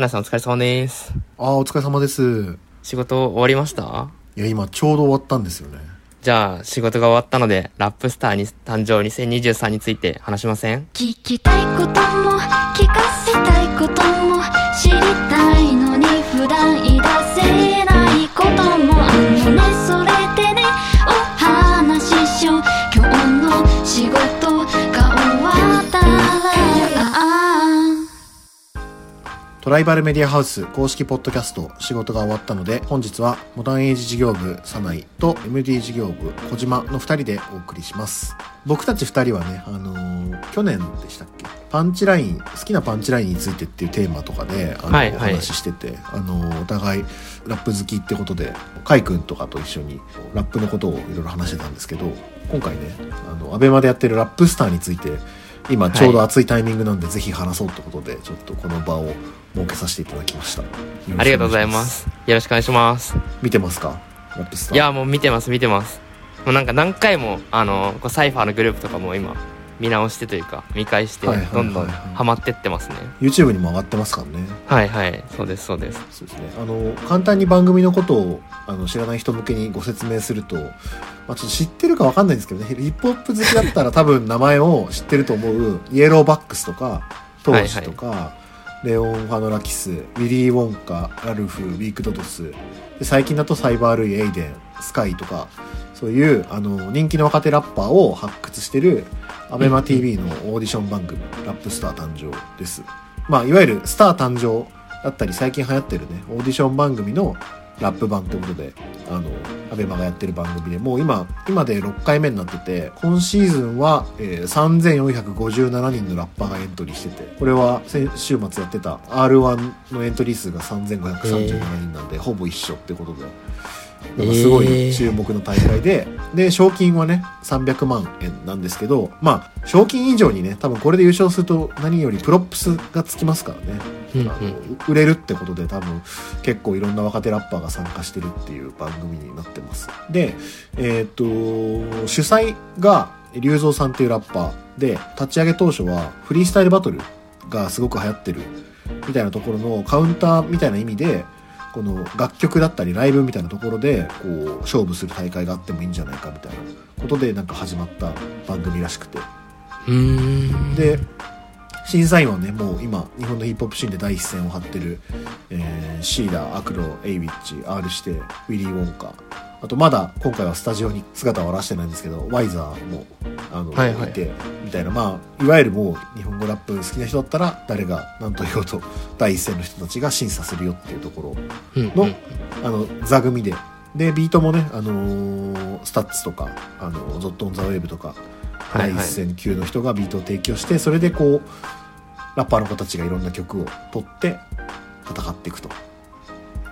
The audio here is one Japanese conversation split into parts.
かなさんお疲れ様です。ああ、お疲れ様です。仕事終わりました？いや、今ちょうど終わったんですよね。じゃあ、仕事が終わったので、ラップスターに誕生2023について話しません？聞きたいことも聞かせたいことも知りたいトライバルメディアハウス公式ポッドキャスト仕事が終わったので、本日はモダンエイジ事業部サナイと MD 事業部小島の二人でお送りします。僕たち二人はね、あのー去年でしたっけ？パンチライン、好きなパンチラインについてっていうテーマとかで、あの、はいはいお話ししてて、あのーお互いラップ好きってことで、カイ君とかと一緒にラップのことをいろいろ話してたんですけど、今回ね、あの、アベマでやってるラップスターについて、今ちょうど熱いタイミングなんで、ぜひ話そうってことで、ちょっとこの場を設けさせていただきました。ありがとうございま。す。よろしくお願いします。見てますか？いや、もう見てます、見てます。もうなんか何回も、あの、サイファーのグループとかも今、見直してというか、見返して、はいはいはいはいどんどんハマってってますね。YouTube にも上がってますからね。はいはい。そうです、そうです。そうですね。あの、簡単に番組のことを、あの、知らない人向けにご説明すると、まあ、ちょっと知ってるかわかんないんですけどね、ヒップホップ好きだったら多分名前を知ってると思う、イエローバックスとか、トーチとか、レオン・ファノラキス、ウィリー・ウォンカ、ラルフ、ウィーク・ドドス、で最近だとサイバールイ・エイデン、スカイとか、そういう、あの、人気の若手ラッパーを発掘してる、アベマ TV のオーディション番組、ラップスター誕生です。まあ、いわゆるスター誕生だったり、最近流行ってるね、オーディション番組のラップ版ということで、あの、アベマがやってる番組で、もう今、今で6回目になってて、今シーズンは、えー、3457人のラッパーがエントリーしてて、これは先週末やってた R1 のエントリー数が3537人なんで、ほぼ一緒ってことで、なんかすごい注目の大会で、で、賞金はね、300万円なんですけど、まあ、賞金以上にね、多分これで優勝すると何より props がつきますからね。うんうんあの売れるってことで多分結構いろんな若手ラッパーが参加してるっていう番組になってます。で、えーっと、主催が RYUZO さんっていうラッパーで、立ち上げ当初はフリースタイルバトルがすごく流行ってるみたいなところのカウンターみたいな意味で、この楽曲だったりライブみたいなところで、こう、勝負する大会があってもいいんじゃないかみたいなことでなんか始まった番組らしくて。うーん。で、審査員はね、もう今、日本のヒップホップシーンで第一線を張ってる、えー、シーダー、アクロ、エイウィッチ、R して、ウィリー・ウォンカ。あと、まだ、今回はスタジオに姿を現してないんですけど、ワイザーも、あの、はいはいいて、みたいな、まあ、いわゆるもう、日本語ラップ好きな人だったら、誰が何と言おうと、第一線の人たちが審査するよっていうところの、うんうんあの、座組で。で、ビートもね、あのー STUTS とか、あの、 ZOT on the WAVE とか、第一線級の人がビートを提供して、それでこう、ラッパーの子たちがいろんな曲を取って戦っていくと。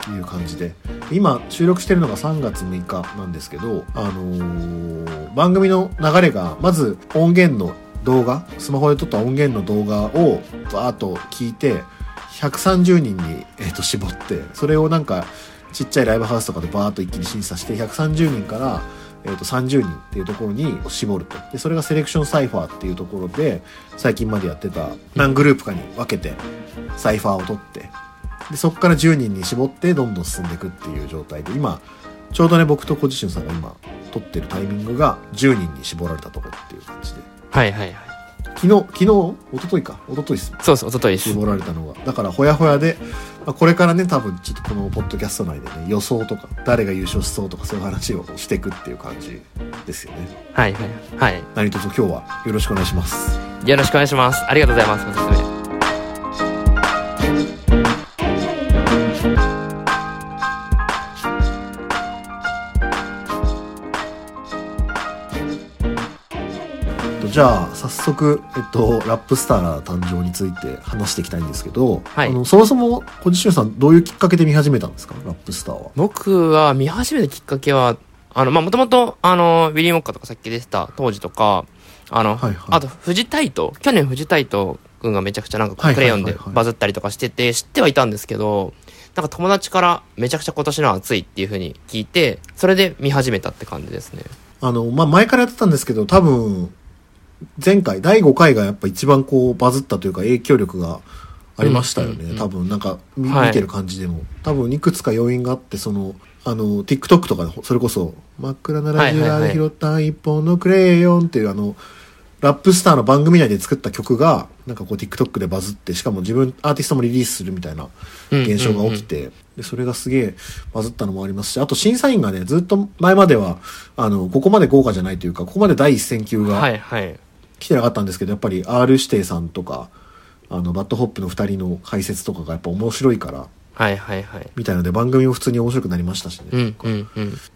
いう感じで、今収録してるのが3月6日なんですけど、あのー番組の流れが、まず音源の動画、スマホで撮った音源の動画をバーッと聞いて、130人に、えー、と絞って、それをなんか、ちっちゃいライブハウスとかでバーッと一気に審査して、130人から、えー、と30人っていうところに絞ると。で、それがセレクションサイファーっていうところで、最近までやってた何グループかに分けて、サイファーを取って、で、そこから10人に絞ってどんどん進んでいくっていう状態で、今、ちょうどね、僕と小自身さんが今、取ってるタイミングが10人に絞られたとこっていう感じで。はいはいはい。昨日、昨日、一昨日か、一昨日です。そうです、おとといです。絞られたのが。だから、ほやほやで、まあ、これからね、多分、ちょっとこのポッドキャスト内でね、予想とか、誰が優勝しそうとか、そういう話をしていくっていう感じですよね。はいはい。はい。何卒今日はよろしくお願いします。よろしくお願いします。ありがとうございます、ご説明。とじゃあ、早速、えっと、ラップスター誕生について話していきたいんですけど、はい。あの、そもそも、小自身さん、どういうきっかけで見始めたんですか？ラップスターは。僕は見始めたきっかけは、あの、まあ、もともと、あの、ウィリー・モッカとかさっき出てた。当時とか、あの、はいはい。あと、藤タイト、去年藤タイト君がめちゃくちゃなんかクレヨンでバズったりとかしてて、知ってはいたんですけど、なんか友達からめちゃくちゃ今年のは熱いっていう風に聞いて、それで見始めたって感じですね。あの、まあ、前からやってたんですけど、多分、前回、第5回がやっぱ一番こう、バズったというか、影響力がありましたよね、うんうんうん。多分なんか見,、てる感じでも。多分いくつか要因があってそのあの TikTok とかでそれこそ「真っ暗なラジオラで拾った一本のクレヨン」っていうあのラップスターの番組内で作った曲がなんかこう TikTok でバズってしかも自分アーティストもリリースするみたいな現象が起きて、でそれがすげえバズったのもありますしあと審査員がねずっと前まではあのここまで豪華じゃないというかここまで第一線級がはいはい。来てなかったんですけど、やっぱり R 指定さんとか、あの、 BAD HOP の2人の解説とかがやっぱ面白いから、はいはいはい。みたいので番組も普通に面白くなりましたしね。うん。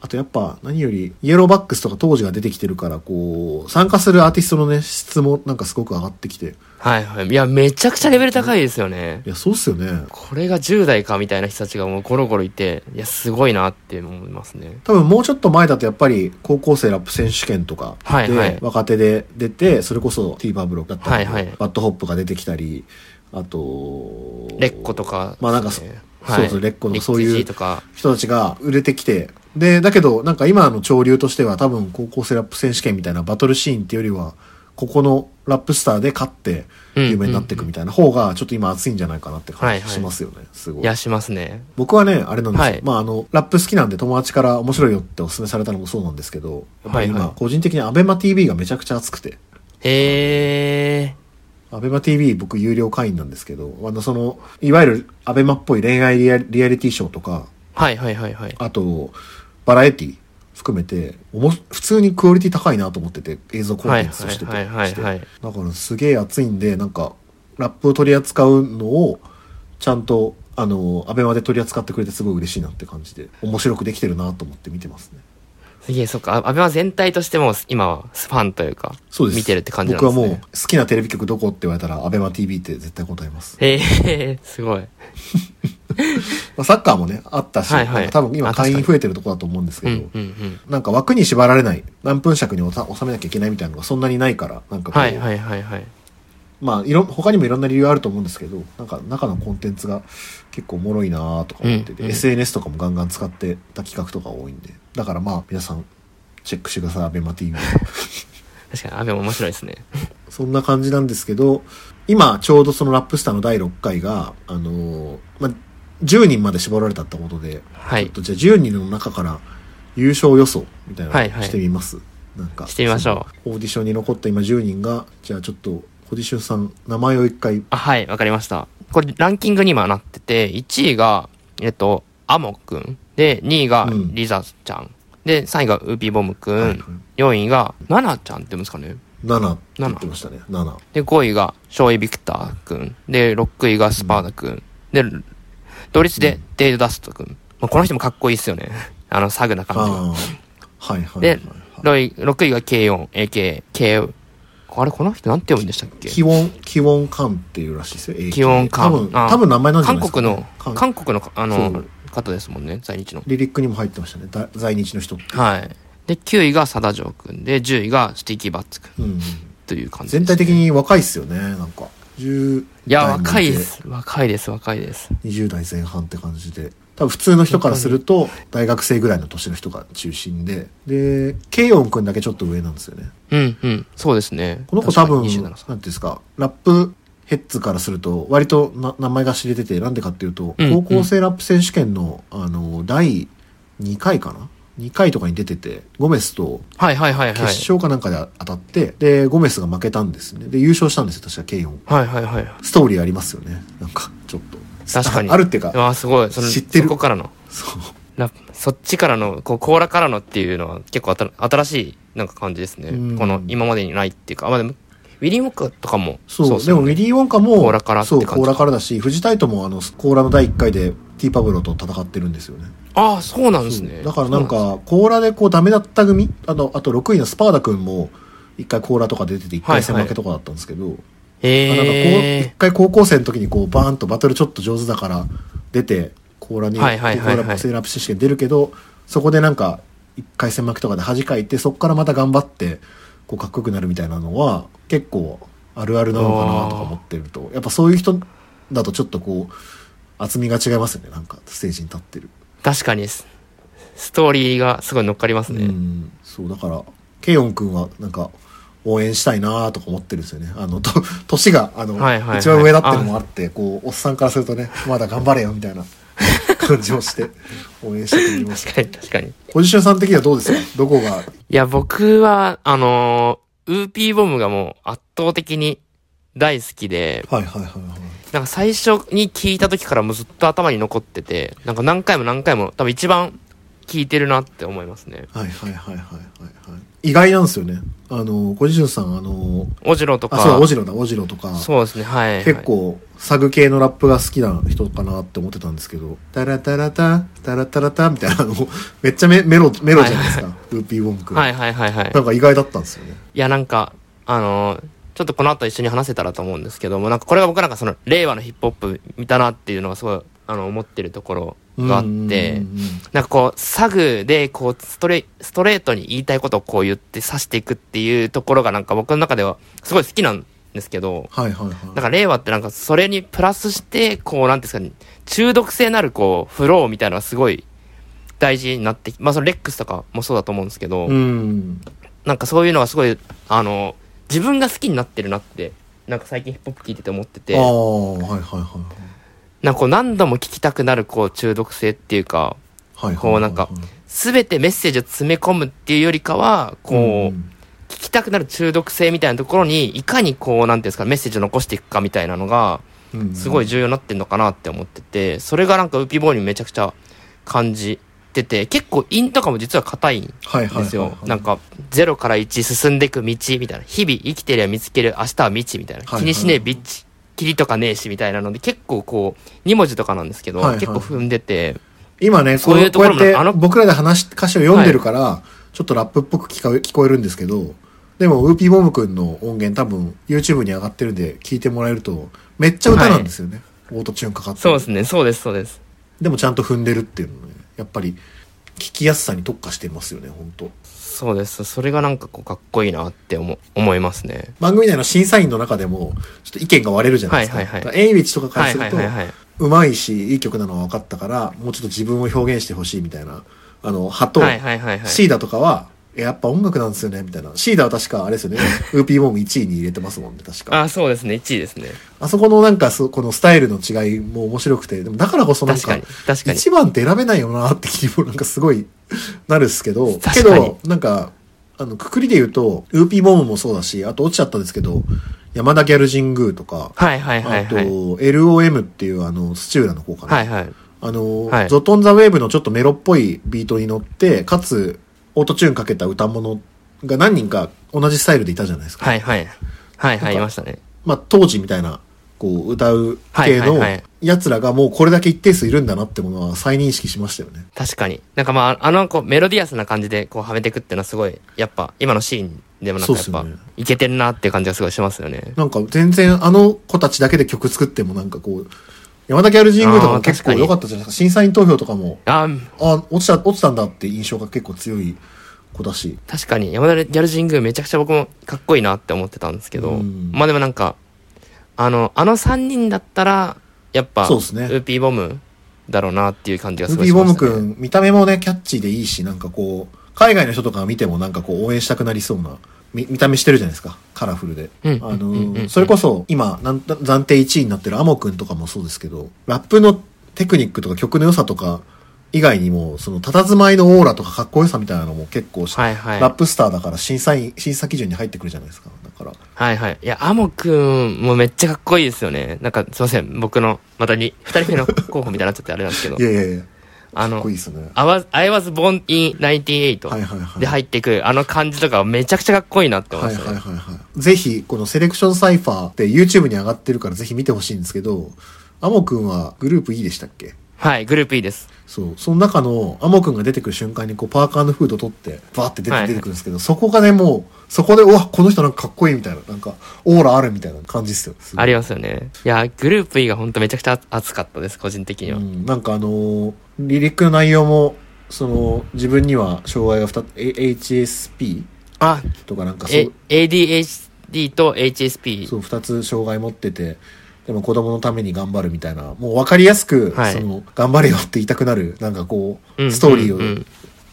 あとやっぱ何より、¥ellow Bucks とか Tohji が出てきてるから、こう、参加するアーティストのね、質もなんかすごく上がってきて。はいはい。いや、めちゃくちゃレベル高いですよねい。や、そうっすよね。これが10代かみたいな人たちがもうゴロゴロいて、いや、すごいなって思いますね。多分もうちょっと前だとやっぱり高校生ラップ選手権とかはいはいで若手で出て、それこそ T バブロだったり、はいはい BAD HOP が出てきたり、あと、裂固とか、まあなんかですねそうそう裂固のそういう人たちが売れてきて、で、だけど、なんか今の潮流としては多分高校生ラップ選手権みたいなバトルシーンっていうよりは、ここのラップスタアで勝って有名になっていくみたいな方がちょっと今熱いんじゃないかなって感じしますよね。すごい。いや、しますね。僕はね、あれなんですよ。はいまああの、ラップ好きなんで友達から面白いよってお勧めされたのもそうなんですけど、やっぱり今、はいはい個人的にアベマ TV がめちゃくちゃ熱くて、へアベマ TV 僕有料会員なんですけど、あのその、いわゆるアベマっぽい恋愛リアリティショーとか、ー。はいはいはいはい。あと、バラエティ含めて、おも普通にクオリティ高いなと思ってて、映像コンテンツとしててだからすげえ熱いんで、なんか、ラップを取り扱うのを、ちゃんと、あの、アベマで取り扱ってくれてすごい嬉しいなって感じで、面白くできてるなと思って見てますね。すげえ、そっか。あアベマ全体としても今はファンというか、そうです。見てるって感じなんですね。僕はもう、好きなテレビ局どこって言われたら、アベマ TV って絶対答えます。へえ、すごい。まあ、サッカーもね、あったし、はいはい多分今会員増えてるとこだと思うんですけど、うんうんうん。なんか枠に縛られない、何分尺に収収めなきゃいけないみたいなのがそんなにないから、なんかこう、はいはいはいはい。まあ、いろ、他にもいろんな理由あると思うんですけど、なんか中のコンテンツが結構おもろいなーとか思ってて、うんうん SNS とかもガンガン使ってた企画とか多いんで、だからまあ皆さんチェックしてください、アベマ TV。確かに、アベマ面白いですね。そんな感じなんですけど、今ちょうどそのラップスターの第6回が、あのーまあ、10人まで絞られたってことで、はいちょっとじゃあ10人の中から優勝予想みたいなはいはいのしてみます？なんか。してみましょうオーディションに残った今10人が、じゃあちょっと、ポジションさん、名前を一回あ、はい、わかりました。これ、ランキングに今なってて、1位が、えっと、アモくん。で、2位がうんリザちゃん。で、3位がウーピーボムくん。はいはい4位が、ナナちゃんって言うんですかね？7って言ってましたね。7。で、5位が、ショーイビクターくん。で、6位がスパーダくん。で、同率で、デイドダストくん。まあ、この人もかっこいいっすよね。あの、サグな感じが。はいはいはい、ではい。、6位 ,6 位が K4、AK、K、あれ、この人なんて読むんでしたっけ？気温、気温感っていうらしいですよ。気温感多分、あ多分名前なんじゃないですか、韓国ね。の、韓韓国の、あそのう、方ですもんね、在日の。リリックにも入ってましたね。だ在日の人。はい。で、9位がサダジョー君で、10位がスティキーバッツ君うんうん。という感じです、全体的。に若いっすよね。なんか。10いや、若いてです。若いです、若いです。20代前半って感じで。多分普通の人からすると、大学生ぐらいの年の人が中心で。で、ケイヨン君だけちょっと上なんですよね。うん、うん。そうですね。この子多分、なん27ていうんですか、ラップヘッズからすると、割とな名前が知れてて、なんでかっていうと、うん高校生ラップ選手権の、あの、第2回かな ?2 回とかに出てて、ゴメスとはいはいはいはい。決勝かなんかで当たって、で、ゴメスが負けたんですね。で、優勝したんですよ、確かケイヨン。はいはいはい。ストーリーありますよね。なんか、ちょっと。確かに。あるっていうか、ああ、すごい。その知ってるそこからの。そう。ラそっちからの、こう、コーラからのっていうのは結構新しいなんか感じですねうん。この、今までにないっていうか、まあでも、ウィリー・ウォッカとかもそう、ねでもウィリー・ウォンカも、コーラからそう、感じコーラからだし、藤タイトもあの、コーラの第1回でティーパブロと戦ってるんですよね。ああ、そうなんですね。だからなんか、コーラでこうダメだった組あと、あと6位のスパーダ君も、一回コーラとか出てて一回戦負けとかだったんですけど、なんですあなんかこう、へえ。一回高校生の時にこう、バーンとバトルちょっと上手だから出て、コーラに、はいはいはいはいコーラセーラップ選手権出るけど、そこでなんか、一回戦負けとかで恥かいて、そこからまた頑張って、こう、かっこよくなるみたいなのは、結構、あるあるなのかなとか思ってると、やっぱそういう人だとちょっとこう、厚みが違いますよね、なんか、ステージに立ってる。確かにス、ストーリーがすごい乗っかりますね。うん、そう、だから、ケイヨン君は、なんか、応援したいなとか思ってるんですよね。あの、と、年が、あの、はいはいはい一番上だってのもあって、こう、おっさんからするとね、まだ頑張れよ、みたいな感じをして、応援してくれます。確かに確かに。ポジションさん的にはどうですか？どこが、いや、僕は、あのーウーピーボムがもう圧倒的に大好きで、はいはいはいはい。なんか最初に聞いた時からもうずっと頭に残ってて、なんか何回も何回も多分一番聞いてるなって思いますね。はいはいはいはいはいはい。意外なんですよね。あの、小路さん、あの、オジロとか。あ、そう、オジロだ、オジロとか。そうですね、はい、はい。結構、サグ系のラップが好きな人かなって思ってたんですけど、タラタラタ、タラタラタみたいなの、めっちゃメメロ、メロじゃないですか。ウーピーウォンク。はいはいはいはい。なんか意外だったんですよね。いや、なんか、あのーちょっとこの後一緒に話せたらと思うんですけども、なんかこれが僕なんかその、令和のヒップホップ見たなっていうのがすごい、あの、思ってるところがあってなんかこう、サグで、こう、ストレ、ストレートに言いたいことをこう言って刺していくっていうところがなんか僕の中ではすごい好きなんですけど、はいはいはい。なんか令和ってなんかそれにプラスして、こう、なんていうんですかね、中毒性のあるこう、フローみたいなのがすごい大事になってき、まあそのレックスとかもそうだと思うんですけど、うん。なんかそういうのがすごい、あの、自分が好きになってるなって、なんか最近ヒップホップ聞いてて思っててあ、あ、はいはいはいなんかこう何度も聞きたくなるこう中毒性っていうか。こうなんかすべてメッセージを詰め込むっていうよりかは、こう、ん聞きたくなる中毒性みたいなところに、いかにこう、なんていうんですか、メッセージを残していくかみたいなのが、うんすごい重要になってんのかなって思ってて、それがなんかウーピーボーイにめちゃくちゃ感じてて、結構韻とかも実は硬いん。ですよ。なんか、0から1進んでいく道みたいな。日々生きてりゃ見つける、明日は未知みたいな。気にしねえビッチ。霧とかねえしみたいなので、結構こう、2文字とかなんですけど、はいはい結構踏んでて、今ね、そういうところもこうやってあの僕らで話し、歌詞を読んでるから、ちょっとラップっぽく聞こえ聞こえるんですけど、でも、ウーピーボムくんの音源多分 YouTube に上がってるんで聞いてもらえると、めっちゃ歌なんですよね。オートチューンかかってるそうですね、そうです、そうです。でもちゃんと踏んでるっていうのね、やっぱり、聞きやすさに特化してますよね、本当そうです。それがなんかこう、かっこいいなって思、思いますね。番組内の審査員の中でも、ちょっと意見が割れるじゃないですか。はいはいはいエイウィッチとかからはいすると。うまいし、いい曲なのは分かったから、もうちょっと自分を表現してほしいみたいな、あの、派と、はいはいはいはい。シーダとかは、やっぱ音楽なんですよね、みたいな。シーダは確か、あれですよね、ウーピーボム1位に入れてますもんね、確か。あ、そうですね、1位ですね。あそこのなんかそ、このスタイルの違いも面白くて、でもだからこそなんか確かに、、確かに。一番って選べないよなって気にもなんかすごいなるっすけど、けど、なんか、あの、くくりで言うと、ウーピーボムもそうだし、あと落ちちゃったんですけど、山田ギャル神宮とか、はいはいはいあと、はい。LOM っていうあの、土浦の方かな。はいはい。あの、はいゾトンザウェーブのちょっとメロっぽいビートに乗って、かつ、オートチューンかけた歌物が何人か同じスタイルでいたじゃないですか。はいはい。はいはい、いましたね。まあ、当時みたいな、こう、歌う系の奴らがもうこれだけ一定数いるんだなってものは再認識しましたよね。確かに。なんかまあ、あの、こう、メロディアスな感じで、こう、はめていくっていうのはすごい、やっぱ、今のシーンでもなんかやっぱいけてるなっていう感じがすごいしますよね。なんか全然あの子たちだけで曲作ってもなんかこう、山田ギャル神宮とかも結構良かったじゃないですか。審査員投票とかも、ああ、落ちた、落ちたんだって印象が結構強い子だし。確かに、山田ギャル神宮めちゃくちゃ僕もかっこいいなって思ってたんですけど、うん。まあでもなんか、あの、あの3人だったら、やっぱ、そうですね。ウーピーボムだろうなっていう感じがウーピーすごいしました、ね。ボムくん、見た目もね、キャッチーでいいし、なんかこう、海外の人とかが見てもなんかこう応援したくなりそうな、見見た目してるじゃないですか。カラフルで。うんあのそれこそ今、なん暫定1位になってるアモくんとかもそうですけど、ラップのテクニックとか曲の良さとか、以外にも、その、佇まいのオーラとかかっこよさみたいなのも結構、はいはい。ラップスターだから審査員、審査基準に入ってくるじゃないですか。だから。はいはい。いや、アモくんもめっちゃかっこいいですよね。なんか、すいません。僕の、またに、二人目の候補みたいになっちゃってあれなんですけど い。やいやいや、あのいい、ね。I was, I was born in はい98はいはい。で入っていく、あの感じとかめちゃくちゃかっこいいなって思いはいましたね。はいはいはい。ぜひ、このセレクションサイファーって YouTube に上がってるからぜひ見てほしいんですけど、アモくんはグループ E でしたっけ？はい、グループ E です。そう。その中のアモくんが出てくる瞬間にこうパーカーのフード取って、バーって出て,、はい出てくるんですけど、そこがね、もう、そこで、うわ、この人なんかかっこいいみたいな、なんか、オーラあるみたいな感じですよ。すありますよね。いや、グループ E が本当めちゃくちゃ熱かったです、個人的には。うん、なんかあのーリリックの内容も、その、自分には障害が2つ、A- HSP あ、とかなんかそうえ、ADHD と HSP。そう、二つ障害持ってて、でも子供のために頑張るみたいな、もう分かりやすく、はいその、頑張れよって言いたくなる、なんかこう、うんストーリーをうんうん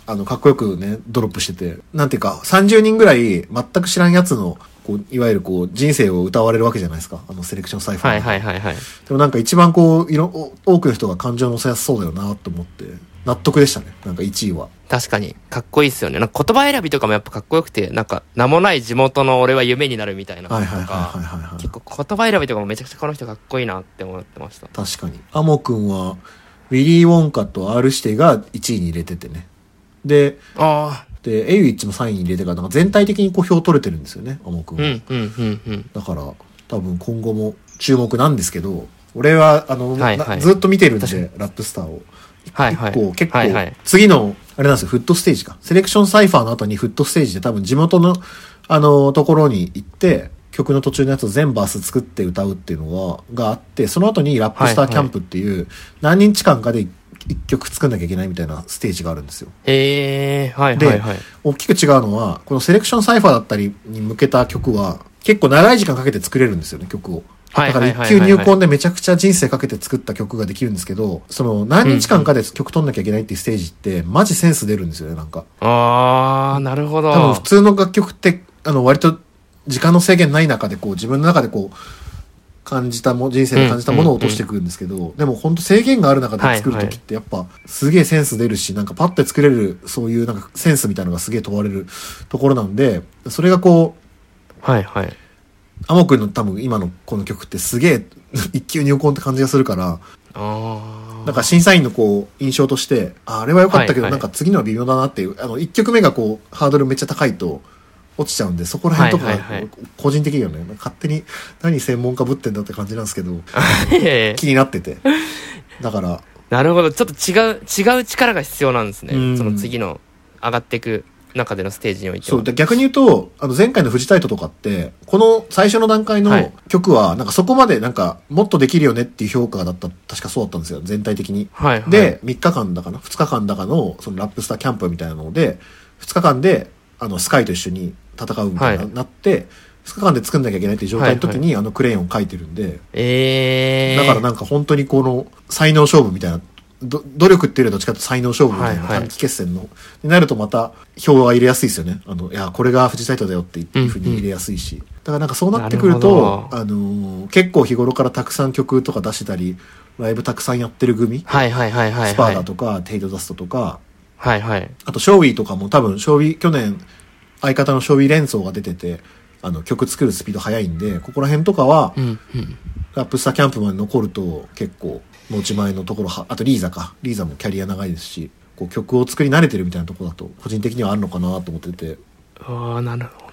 あの、かっこよくね、ドロップしてて、なんていうか、30人ぐらい全く知らんやつの、こう、いわゆるこう、人生を歌われるわけじゃないですか。あの、セレクションサイファー。はいはいはいはい。でもなんか一番こう、いろ、お多くの人が感情を乗せやすそうだよなと思って、納得でしたね。なんか1位は。確かに、かっこいいっすよね。なんか言葉選びとかもやっぱかっこよくて、なんか、名もない地元の俺は夢になるみたいなとはいはいはいか。結構言葉選びとかもめちゃくちゃこの人かっこいいなって思ってました。確かに。アモくんは、ウィリー・ウォンカと R 指定が1位に入れててね。で、あで、エイウィッチも3位に入れてから、なんか全体的にこう票取れてるんですよね、アモくんあ、うは。ん、うん、うん、うん。だから、多分今後も注目なんですけど、俺は、あの、はいはいなずっと見てるんで、ラップスターを。はいはい。一個、結構、はいはい。次の、あれなんですよ、フットステージか。セレクションサイファーの後にフットステージで多分地元の、あの、ところに行って、曲の途中のやつを全バース作って歌うっていうのが、があって、その後にラップスターキャンプっていう、何日間かで一曲作んなきゃいけないみたいなステージがあるんですよ。へえ、はいではいはい。大きく違うのは、このセレクションサイファーだったりに向けた曲は、結構長い時間かけて作れるんですよね、曲を。だから一級入魂でめちゃくちゃ人生かけて作った曲ができるんですけど、その何日間かで曲取んなきゃいけないっていうステージって、マジセンス出るんですよね、なんか。あー、なるほど。多分普通の楽曲って、あの、割と時間の制限ない中でこう、自分の中でこう、感じたも、人生で感じたものを落としてくるんですけど、でも本当制限がある中で作るときってやっぱすげえセンス出るし、なんかパッて作れる、そういうなんかセンスみたいなのがすげえ問われるところなんで、それがこう、はいはい。アモ君の多分今のこの曲ってすげえ 一級入魂って感じがするから、あなんか審査員のこう印象として、ああれは良かったけど、はいはいなんか次のは微妙だなっていう、あの、1曲目がこう、ハードルめっちゃ高いと落ちちゃうんで、そこら辺とかはいはいはい、個人的にはね、勝手に何専門家ぶってんだって感じなんですけど、ー。気になってて。だから、なるほど。ちょっと違う、違う力が必要なんですね。うんその次の上がっていく中でのステージにおいては。そう、で逆に言うと、あの前回のフジタイトとかって、この最初の段階のはい曲は、なんかそこまでなんか、もっとできるよねっていう評価だった、確かそうだったんですよ、全体的に。はいはい。で、3日間だかな ?2 日間だかの、そのラップスターキャンプみたいなので、2日間で、あの、スカイと一緒に戦うみたいな、はいなって、2日間で作んなきゃいけないっていう状態の時に、あのクレヨンを描いてるんで、えー。だからなんか本当にこの、才能勝負みたいな、ど努力っていうよりはどっちかと才能勝負みたいなはいはい短期決戦の、になるとまた票は入れやすいですよね。あの、いや、これが富士サイトだよっていうふうに入れやすいし。だからなんかそうなってくると、あのー結構日頃からたくさん曲とか出してたり、ライブたくさんやってる組、はいはいはいはいはい。スパーダとか、テイトダストとか、はいはい。あと、ショーウィーとかも多分、ショーウィー、去年、相方のショーウィー連想が出てて、あの、曲作るスピード速いんで、ここら辺とかは、うんうん。ラップスターキャンプまで残ると、結構、持ち前のところは、あとリーザか。リーザもキャリア長いですし、こう曲を作り慣れてるみたいなところだと、個人的にはあるのかなと思ってて。ああ、なるほ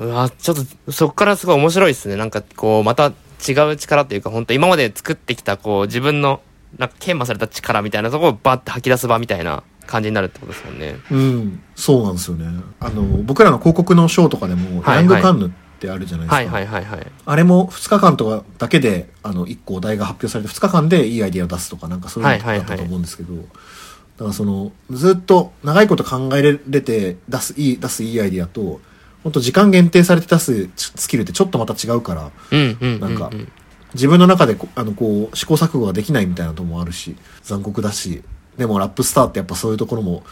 ど。うわちょっと、そこからすごい面白いですね。なんか、こう、また違う力というか、本当今まで作ってきた、こう、自分の、なんか、研磨された力みたいなところをバッて吐き出す場みたいな感じになるってことですもんね。うん、そうなんですよね。あの、僕らの広告のショーとかでも、はいヤングカンヌってあるじゃないですか。はいはいはいはい。あれも2日間とかだけで、あの、1個お題が発表されて、2日間でいいアイディアを出すとか、なんかそういうのだったと思うんですけど、だからその、ずっと長いこと考えれて出すいい、出すいいアイディアと、本当時間限定されて出すスキルってちょっとまた違うから、うんうんうん、うん。なんか自分の中でこあの、こう、試行錯誤ができないみたいなとこもあるし、残酷だし、でもラップスターってやっぱそういうところも、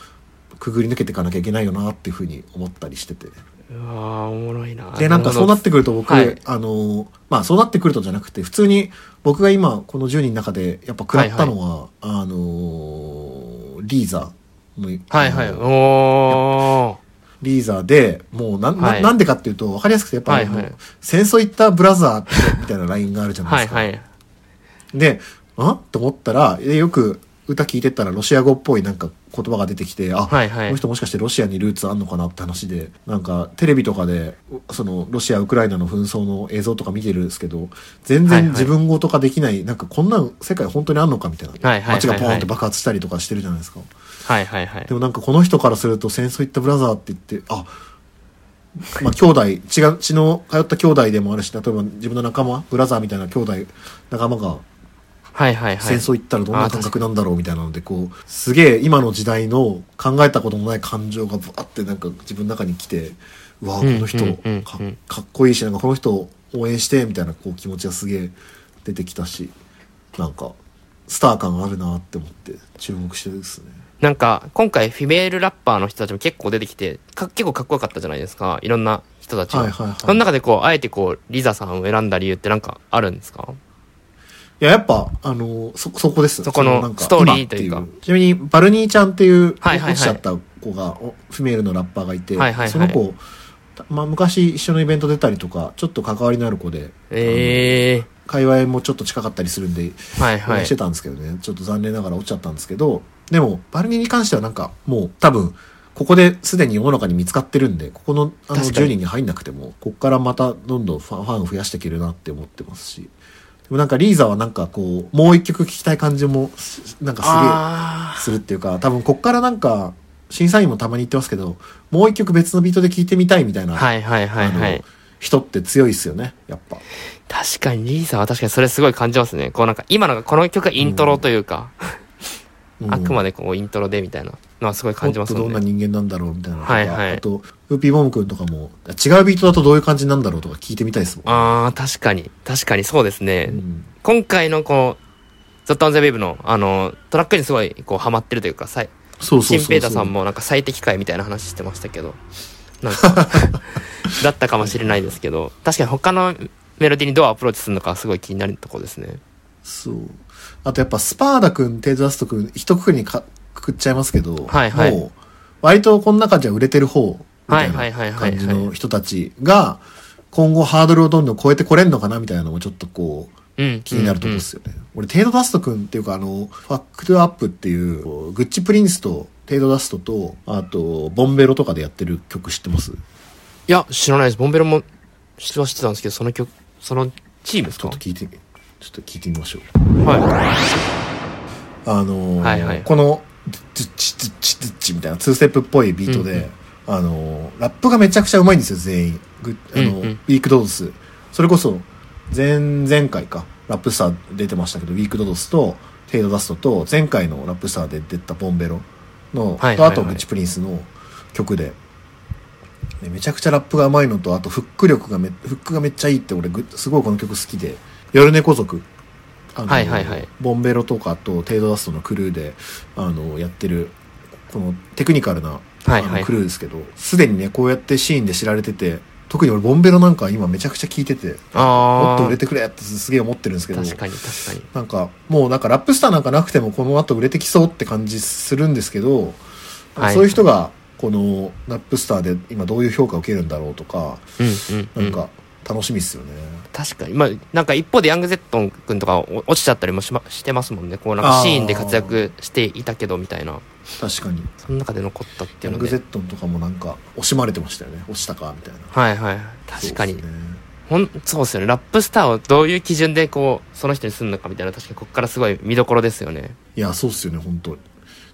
くぐり抜けていかなきゃいけないよなっていうふうに思ったりしてて。うわーおもろいな。で、なんかそうなってくると僕、はいあの、まあそうなってくるとじゃなくて、普通に僕が今この10人の中でやっぱ食らったのは、あの、リーザの、はいはい。おー。リーザーで、もうな、なはいなんでかっていうと、わかりやすくてやっぱり、はいはい戦争行ったブラザーってみたいなラインがあるじゃないですか。はいはい。で、あ？と思ったら、えよく歌聞いてったらロシア語っぽいなんか言葉が出てきて、あ、はいはいこの人もしかしてロシアにルーツあんのかなって話で、なんかテレビとかで、うそのロシア、ウクライナの紛争の映像とか見てるんですけど、全はいはい然自分語とかできない、なんかこんなん世界本当にあんのかみたいな。はいはいはいはい街がポーンって爆発したりとかしてるじゃないですか。はいはいはいで。もなんかこの人からすると戦争行ったブラザーって言って、あ、まあ兄弟、血が、血の通った兄弟でもあるし、例えば自分の仲間、ブラザーみたいな兄弟、仲間がはいはいはい。戦争行ったらどんな感覚なんだろうみたいなので、こう、すげえ今の時代の考えたこともない感情がブワってなんか自分の中に来て、うわこの人かかっこいいし、なんかこの人を応援して、みたいなこう気持ちがすげえ出てきたし、なんか、スター感あるなって思って注目してるですね。なんか、今回フィメールラッパーの人たちも結構出てきて、か結構かっこよかったじゃないですか。いろんな人たちが。はいはいはいその中でこう、あえてこう、リザさんを選んだ理由ってなんかあるんですか？いや、やっぱ、あの、そ、そこです。そこのなんかストーリーというか。ちなみに、バルニーちゃんっていう、はいはいはい。落ちちゃった子が、おフィメールのラッパーがいて、はいはいはい。その子、たまあ、昔一緒のイベント出たりとか、ちょっと関わりのある子で、ええ界隈もちょっと近かったりするんで、はいはい。して。たんですけどね、ちょっと残念ながら落ちちゃったんですけど、でも、バルニーに関してはなんか、もう多分、ここですでに世の中に見つかってるんで、ここのあの確かに。10人に入んなくても、ここからまたどんどんファンファンを増やしていけるなって思ってますし、でもなんかリーザはなんかこう、もう一曲聴きたい感じも、すなんかあすげえするっていうか、多分こっからなんか、審査員もたまに言ってますけど、もう一曲別のビートで聴いてみたいみたいな、あ。はいはいはいはい。人って強いっすよね、やっぱ。確かにリーザは確かにそれすごい感じますね。こうなんか、今のがこの曲がイントロというか、あくまででこうイントロでみたいなのはすごい感じますもっとどんな。人間なんだろうみたいなはいはいあと、ウーピーボム君とかも、違うビートだとどういう感じなんだろうとか聞いてみたいですもん。ああ、確かに。確かにそうですね。うん今回のこう、ゾットオンザウェーブの、あの、トラックにすごい、こう、ハマってるというか、さい、そうそう。シンペーターさんもなんか最適解みたいな話してましたけど、なんか、だったかもしれないですけど、確かに他のメロディーにどうアプローチするのかすごい気になるところですね。そう。あとやっぱスパーダ君、テイズダスト君、一括りにかくくっちゃいますけど、はいはいもう、割とこの中じゃ売れてる方、みたいな感じの人たちが、今後ハードルをどんどん超えてこれんのかなみたいなのもちょっとこう、うん。気になるところですよね。俺、テイドダスト君っていうか、あの、ファックトゥアップっていう、グッチプリンスとテイドダストと、あと、ボンベロとかでやってる曲知ってます？いや、知らないです。ボンベロも知は知ってたんですけど、その曲、そのチームですか？ちょっと聞いて、ちょっと聞いてみましょう。はあのーはいはいこの、ドゥッチドゥッチドゥッチみたいな2ステップっぽいビートで、あのーラップがめちゃくちゃうまいんですよ、全員。グあの、うんうんウィークドドス。それこそ、前々回か、ラップスター出てましたけど、ウィークドドスと、テイドダストと、前回のラップスターで出たボンベロの、はいはいはいとあとグッチプリンスの曲で、でめちゃくちゃラップがうまいのと、あとフック力がめ、フックがめっちゃいいって俺ぐ、すごいこの曲好きで、夜猫族。あのはいはいはいボンベロとかとテイドダストのクルーで、あの、やってる、このテクニカルな、はいはいあのクルーですけど、すでにね、こうやってシーンで知られてて、特に俺ボンベロなんか今めちゃくちゃ聴いてて、い。も。っと売れてくれってすげえ思ってるんですけど、確かに確かに。なんか、もうなんかラップスターなんかなくてもこの後売れてきそうって感じするんですけど、はいそういう人が、このラップスターで今どういう評価を受けるんだろうとか、うんうん、うん。なんか楽しみっすよね。確かに。まあ、なんか一方でヤングゼットン君とかお落ちちゃったりもし,、ま、してますもんね。こうなんかシーンで活躍していたけどみたいな。確かに。その中で残ったっていうのヤングゼッで。トンとかもなんか惜しまれてましたよね。落ちたかみたいな。はいはい。確かに。そうっすねほん、そうですよね。ラップスターをどういう基準でこう、その人にするのかみたいな、確かにここからすごい見どころですよね。いや、そうっすよね、本当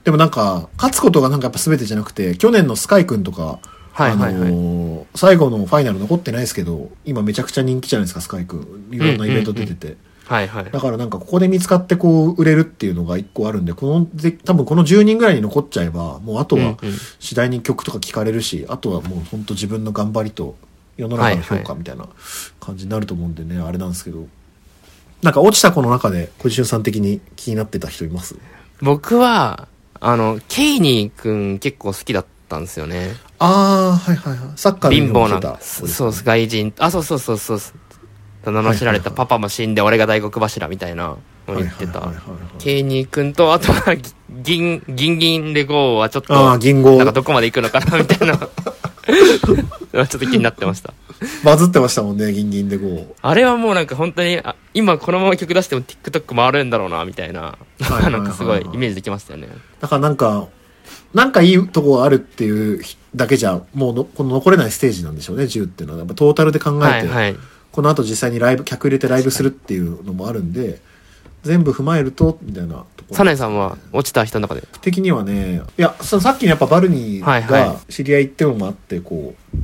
でもなんか、勝つことがなんかやっぱ全てじゃなくて、去年のスカイ君とか、はいはいはいあのー最後のファイナル残ってないですけど、今めちゃくちゃ人気じゃないですか、スカイ君。いろんなイベント出てて。はいはい。だからなんかここで見つかってこう売れるっていうのが一個あるんで、このぜ、多分この10人ぐらいに残っちゃえば、もうあとはうんうん次第に曲とか聞かれるし、あとはもう本当自分の頑張りと世の中の評はいは価みたいな感じになると思うんでね、あれなんですけど。なんか落ちた子の中で小石さん的に気になってた人います？僕は、あの、ケイニー君結構好きだったんですよね。ああ、はいはいはい。サッカー貧乏な、のそそう、外人、あ、そうそうそうそう。と名の知られたパパも死んで俺が大黒柱みたいなのを言ってたはいはいはいはいはい。ケイニー君と、あとは、銀、銀銀レゴーはちょっと、ああ、銀号なんかどこまで行くのかなみたいな。ちょっと気になってました。バズってましたもんね、銀銀でこう。あれはもうなんか本当に、あ今このまま曲出しても TikTok 回るんだろうな、みたいな。なんかすごいイメージできましたよね。だからなんか、なんかいいとこがあるっていうだけじゃ、もうのこの残れないステージなんでしょうね、10っていうのは。やっぱトータルで考えて、はいはい。この後実際にライブ、客入れてライブするっていうのもあるんで、全部踏まえると、みたいなところ。サネさんは落ちた人の中で？的にはね、いや、そのさっきのやっぱバルニはいーはが知り合いっていうのもあって、こう、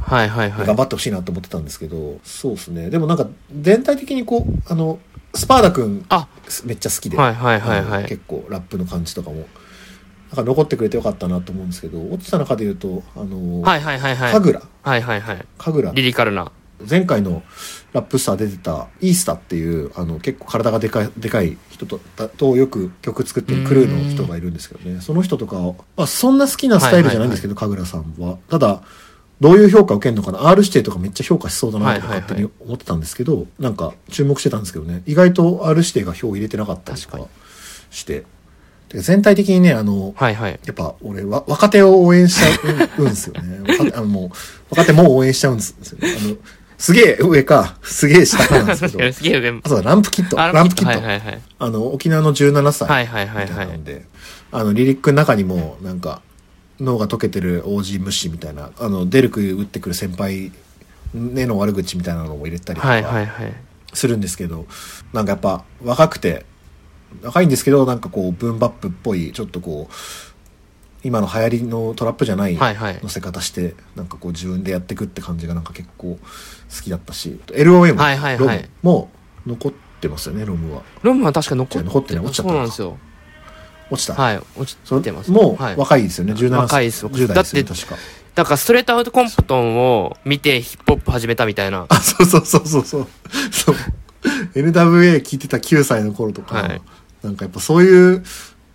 はいはいはい。頑張ってほしいなと思ってたんですけど、そうですね。でもなんか、全体的にこう、あの、スパーダ君、あ、めっちゃ好きで、はいはいはいはい結構ラップの感じとかも、なんか残ってくれてよかったなと思うんですけど、落ちた中で言うと、あの、はいはいはいはい。神楽、はいはいはい。神楽。リリカルな。前回のラップスター出てたイースタっていうあの結構体がでかいでかい人とだとよく曲作ってるクルーの人がいるんですけどね。その人とかを、まあ、そんな好きなスタイルじゃないんですけど、神楽さんは。ただどういう評価を受けるのかな？R 指定とかめっちゃ評価しそうだなとか勝手に思ってたんですけど、なんか注目してたんですけどね。意外と R 指定が票を入れてなかったりとかして。で全体的にねあのはいはい。やっぱ俺は若手を応援しちゃうんですよね。若手あのもう若手も応援しちゃうんですよね。あの、すげえ上か、すげえ下かなんですけど。すげえ上あ、そうだ、ランプキット。あランプキット。はいはいはい。あの、沖縄の17歳。はいはいはいなので、あの、リリックの中にも、なんか、脳が溶けてる OG 虫みたいな、あの、デルク打ってくる先輩、根の悪口みたいなのも入れたりとか。するんですけど、なんかやっぱ若くて、若いんですけど、なんかこう、ブーンバップっぽい、ちょっとこう、今の流行りのトラップじゃないはいはい乗せ方して、なんかこう自分でやっていくって感じがなんか結構好きだったし、LOM、はいはいはいロムも残ってますよね、ロムは。ロムは確か残って残ってない落ちちゃったそうなんですよ。落ちた。はい、落そちてます。もうはい、若いですよね、17歳。若いです10代ですよね、確か。だからストレートアウトコンプトンを見てヒップホップ始めたみたいな。あ、そうそうそうそうそう。そう。NWA 聞いてた9歳の頃とか、はいなんかやっぱそういう、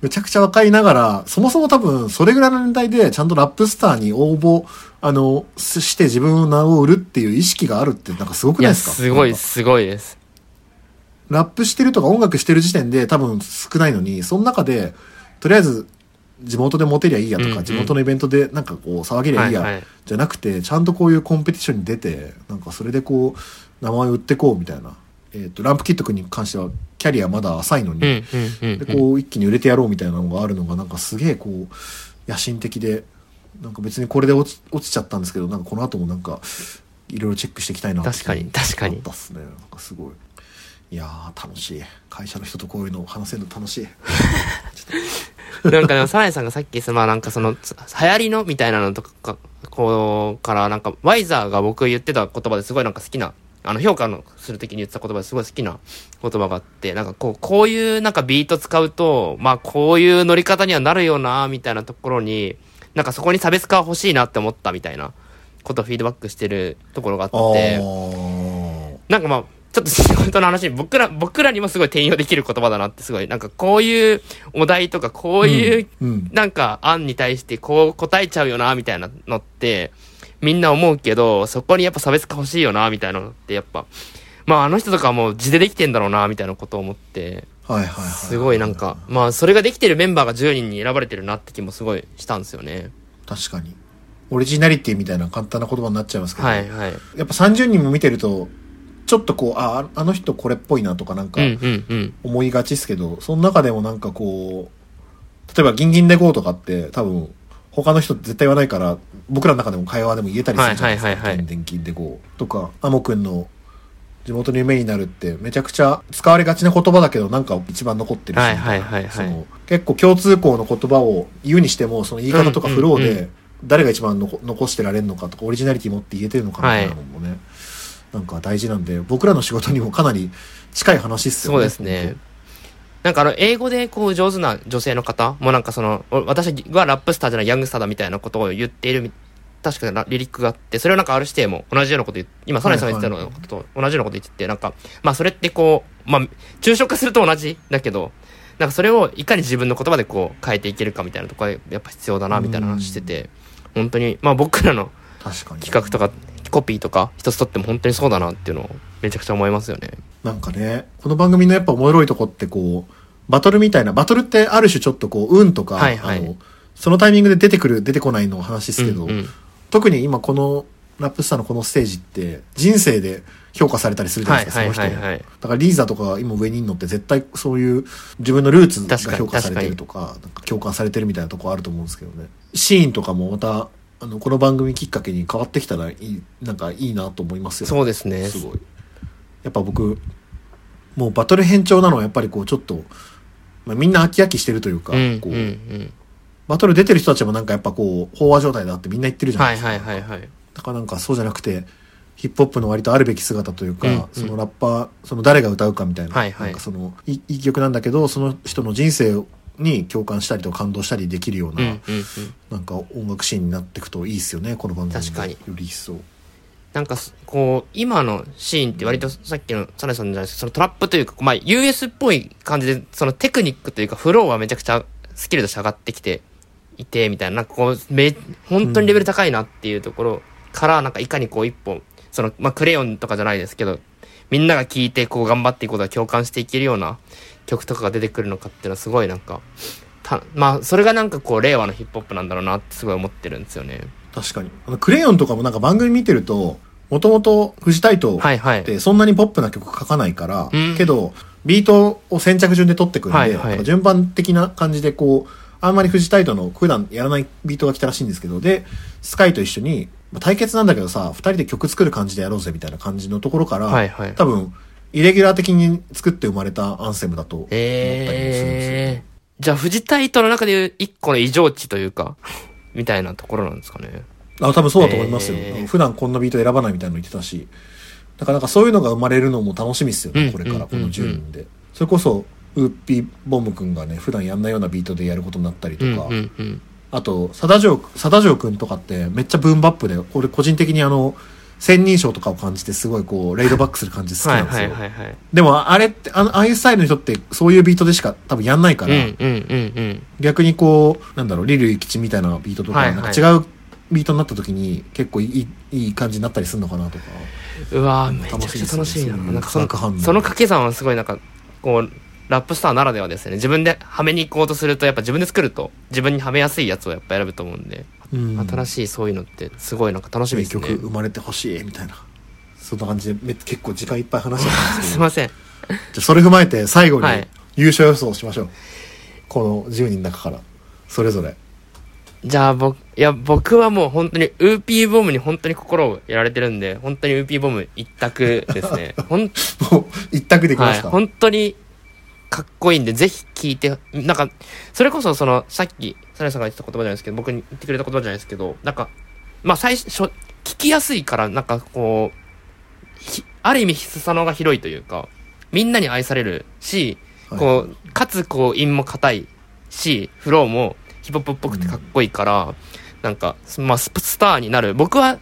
めちゃくちゃ若いながら、そもそも多分、それぐらいの年代で、ちゃんとラップスターに応募、あの、しして自分の名を売るっていう意識があるって、なんかすごくないですか？すごい、すごいです。ラップしてるとか音楽してる時点で多分少ないのに、その中で、とりあえず、地元でモテりゃいいやとか、うんうん地元のイベントでなんかこう騒げりゃいいや、はいはいじゃなくて、ちゃんとこういうコンペティションに出て、なんかそれでこう、名前を売ってこうみたいな。えっ、と、ランプキット君に関しては、キャリアまだ浅いのに、で、うん。こう一気に売れてやろうみたいなのがあるのが、なんかすげえこう、野心的で、なんか別にこれで落ち落ちちゃったんですけど、なんかこの後もなんか、いろいろチェックしていきたいな確かに確かに思ったっすね。なんかすごい。いやー、楽しい。会社の人とこういうのを話せるの楽しい。なんかでも、サナエさんがさっき、その、なんかその、つ流行りのみたいなのとか、こう、から、なんか、ワイザーが僕言ってた言葉ですごいなんか好きな、あの、評価のするときに言ってた言葉ですごい好きな言葉があって、なんかこう、こういうなんかビート使うと、まあ、こういう乗り方にはなるよな、みたいなところに、なんかそこに差別化欲しいなって思ったみたいなことをフィードバックしてるところがあって、なんかまあ、ちょっと仕事の話に、僕ら、僕らにもすごい転用できる言葉だなってすごい、なんかこういうお題とか、こういう、うんうん。なんか案に対してこう答えちゃうよな、みたいなのって、みんな思うけど、そこにやっぱ差別化欲しいよな、みたいなのってやっぱ、まああの人とかはもう字でできてんだろうな、みたいなことを思って、はいはいはい。すごいなんか、まあそれができてるメンバーが10人に選ばれてるなって気もすごいしたんですよね。確かに。オリジナリティみたいな簡単な言葉になっちゃいますけど、はいはい。やっぱ30人も見てると、ちょっとこう、あ、あの人これっぽいなとかなんかうんうんうん。思いがちですけど、その中でもなんかこう、例えばギンギンで GO とかって多分、他の人絶対言わないから、僕らの中でも会話でも言えたりするじゃないですか。はいはいはいはいギンギンで GO とか、アモくんの地元の夢になるってめちゃくちゃ使われがちな言葉だけどなんか一番残ってるし、はいはいはいはい結構共通項の言葉を言うにしても、その言い方とかフローで誰が一番のこ残してられるのかとか、オリジナリティ持って言えてるのかみたいなのもね、なんか大事なんで、僕らの仕事にもかなり近い話っすよね。そうですね。なんかあの、英語でこう上手な女性の方？もなんかその、お私はラップスターじゃないヤングスターだみたいなことを言っているみ、確かなリリックがあって、それをなんかある指定も同じようなこと言って、今、サナイさんが言ってたようなことと同じようなこと言ってて、なんか、まあそれってこう、まあ、抽象化すると同じだけど、なんかそれをいかに自分の言葉でこう変えていけるかみたいなところがやっぱ必要だなみたいな話してて、本当に、まあ僕らの。企画とかコピーとか一つとっても本当にそうだなっていうのをめちゃくちゃ思いますよね。なんかね、この番組のやっぱ面白いとこってこう、バトルみたいな、バトルってある種ちょっとこう、運とか、はいはいあの、そのタイミングで出てくる、出てこないの話ですけど、うんうん特に今この、ラップスターのこのステージって、人生で評価されたりするじゃないですか、はいその人の。はいはいはいだからリーザとかが今上にいるのって絶対そういう自分のルーツが評価されてるとか、なんか共感されてるみたいなとこあると思うんですけどね。シーンとかもまた、あの、この番組きっかけに変わってきたらいい、なんかいいなと思いますよねそうですね。すごい。やっぱ僕、もうバトル変調なのはやっぱりこうちょっと、まあ、みんな飽き飽きしてるというか、うんこう。バトル出てる人たちもなんかやっぱこう、飽和状態だってみんな言ってるじゃなはいいですか。はいはいはい。だからなんかそうじゃなくて、ヒップホップの割とあるべき姿というか、うんうんそのラッパー、その誰が歌うかみたいな、はいはいなんかそのいい、いい曲なんだけど、その人の人生に共感したりとか感動したりできるような。なんか音楽シーンになっていくといいですよね、この番組で確かにより一層。なんか、こう、今のシーンって割とさっきのサネさんじゃないですけど、そのトラップというか、まあ、US っぽい感じで、そのテクニックというか、フローはめちゃくちゃスキルとして上がってきていて、みたいな、なんかこう、め、本当にレベル高いなっていうところから、なんかいかにこう一本、その、まあ、クレヨンとかじゃないですけど、みんなが聴いてこう頑張っていくことが共感していけるような曲とかが出てくるのかっていうのはすごいなんか、た、まあ、それがなんかこう、令和のヒップホップなんだろうなってすごい思ってるんですよね。確かに。あの、クレヨンとかもなんか番組見てると、もともと藤タイトはいはい。ってそんなにポップな曲書かないから、うん。けど、ビートを先着順で取ってくるんで、はいはい。順番的な感じでこう、あんまり藤タイトの普段やらないビートが来たらしいんですけど、で、スカイと一緒に、まあ対決なんだけどさ、二人で曲作る感じでやろうぜみたいな感じのところから、はいはい。多分、イレギュラー的に作って生まれたアンセムだと思ったりもするんですよ。ええじゃあ、藤タイトの中でいう一個の異常値というか、みたいなところなんですかね。あ、多分そうだと思いますよ。えー普段こんなビート選ばないみたいなの言ってたし。だからなんかそういうのが生まれるのも楽しみですよね、うんこれから、こうんの10人で。それこそ、ウッピーボムくんがね、普段やんないようなビートでやることになったりとうんか。あと、サダジョー、サダジョーくんとかってめっちゃブーンバップで、俺個人的にあの、千人称とかを感じてすごいこう、レイドバックする感じ好きはないんですよ。はいはいはい。でも、あれって、あの、ああいうスタイルの人ってそういうビートでしか多分やんないから。逆にこう、なんだろう、リルイキチみたいなビートとか、なんか違うビートになった時に結構いい、いい感じになったりするのかなとか。うわーめちゃくちゃ楽しいな。なんかその、その掛け算はすごいなんか、こう、ラップスターならではですね。自分ではめに行こうとすると、やっぱ自分で作ると、自分にはめやすいやつをやっぱ選ぶと思うんで、うん新しいそういうのって、すごいなんか楽しみ名ですね。曲生まれてほしいみたいな。そんな感じでめ結構時間いっぱい話しちゃったんですけど。すいません。じゃあそれ踏まえて最後にはい優勝予想しましょう。この10人の中から。それぞれ。じゃあ僕、いや、僕はもう本当に、ウーピーボムに本当に心をやられてるんで、本当にウーピーボム一択ですね。ほん、もう一択できまはい。本当に、かっこいいんで、ぜひ聞いて、なんか、それこそその、さっき、サネさんが言ってた言葉じゃないですけど、僕に言ってくれた言葉じゃないですけど、なんか、まあ最初、聞きやすいから、なんかこう、ひある意味、裾野が広いというか、みんなに愛されるし、はいこう、かつこう、韻も硬いし、フローもヒップホップっぽくてかっこいいから、なんか、まあ、ススターになる。僕は、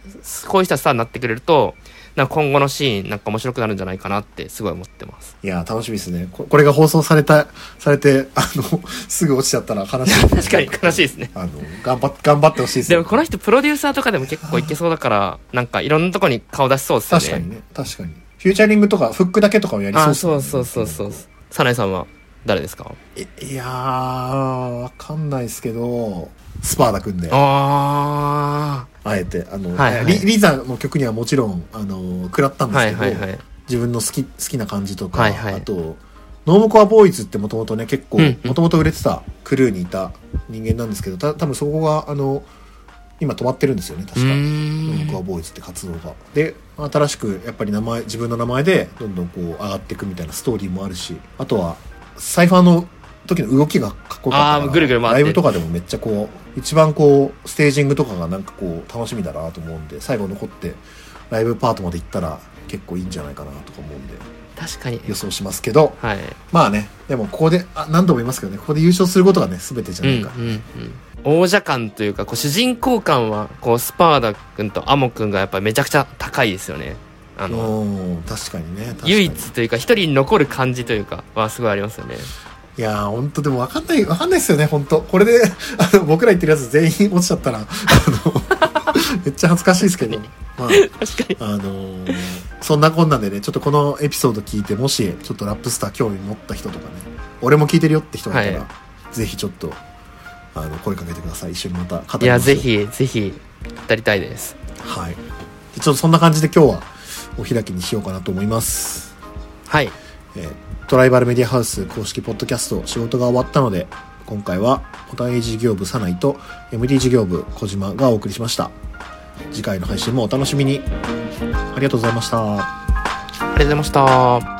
こういう人はスターになってくれると、なんか今後のシーン、なんか面白くなるんじゃないかなって、すごい思ってます。いやー楽しみですね。ここれが放送された、されて、あの、すぐ落ちちゃったら悲しい。確かに悲しいですね。あの、頑張っ、頑張ってほしいですねでもこの人プロデューサーとかでも結構いけそうだから、なんかいろんなとこに顔出しそうですよね。確かにね。確かに。フューチャリングとか、フックだけとかをやりそうあ、ですねそうそうそうそう。サナエさんは？誰ですか？いいやー、わかんないですけど、スパーダ組んで、ああえて、あの、はいはいリリザの曲にはもちろん、あの、食らったんー。ですけど、はいはいはい。自分の好き、好きな感じとか、はいはいあと、ノームコアボーイズってもともとね、結構もともと売れてたクルーにいた人間なんですけど、た多分そこが、あの、今止まってるんですよね、確か。ノんームコアボーイズって活動が。で、新しく、やっぱり名前、自分の名前で、どんどんこう、上がっていくみたいなストーリーもあるし、あとは、サイファーの時の動きがかっこよかったぐるぐるライブとかでもめっちゃこう、一番こう、ステージングとかがなんかこう、楽しみだなと思うんで、最後残って、ライブパートまで行ったら結構いいんじゃないかなとか思うんで、確かに。予想しますけど、はい。まあね、でもここで、あ何度も言いますけどね、ここで優勝することがね、全てじゃうんないか。うんうん。王者感というか、こう主人公感は、こうスパーダ君とアモ君がやっぱりめちゃくちゃ高いですよね。あの、うん、確かにね。唯一というか、一人に残る感じというか、はすごいありますよね。いやー、ほんとでも分かんない、分かんないですよね、ほんと。これで、あの、僕ら言ってるやつ全員落ちちゃったら、あの、めっちゃ恥ずかしいですけど、まあ、確かに。あのーそんなこんなんでね、ちょっとこのエピソード聞いて、もし、ちょっとラップスター興味持った人とかね、俺も聞いてるよって人がいたら、はぜひちょっと、あの、声かけてください。一緒にまた語りましょういや、ぜ。ひ、ぜひ、語りたいです。はい。でちょっとそんな感じで今日は、お開きにしようかなと思います。はい。えートライバルメディアハウス公式ポッドキャスト仕事が終わったので、今回は、ボタン A 事業部サナイと MD 事業部小島がお送りしました。次回の配信もお楽しみに。ありがとうございました。ありがとうございました。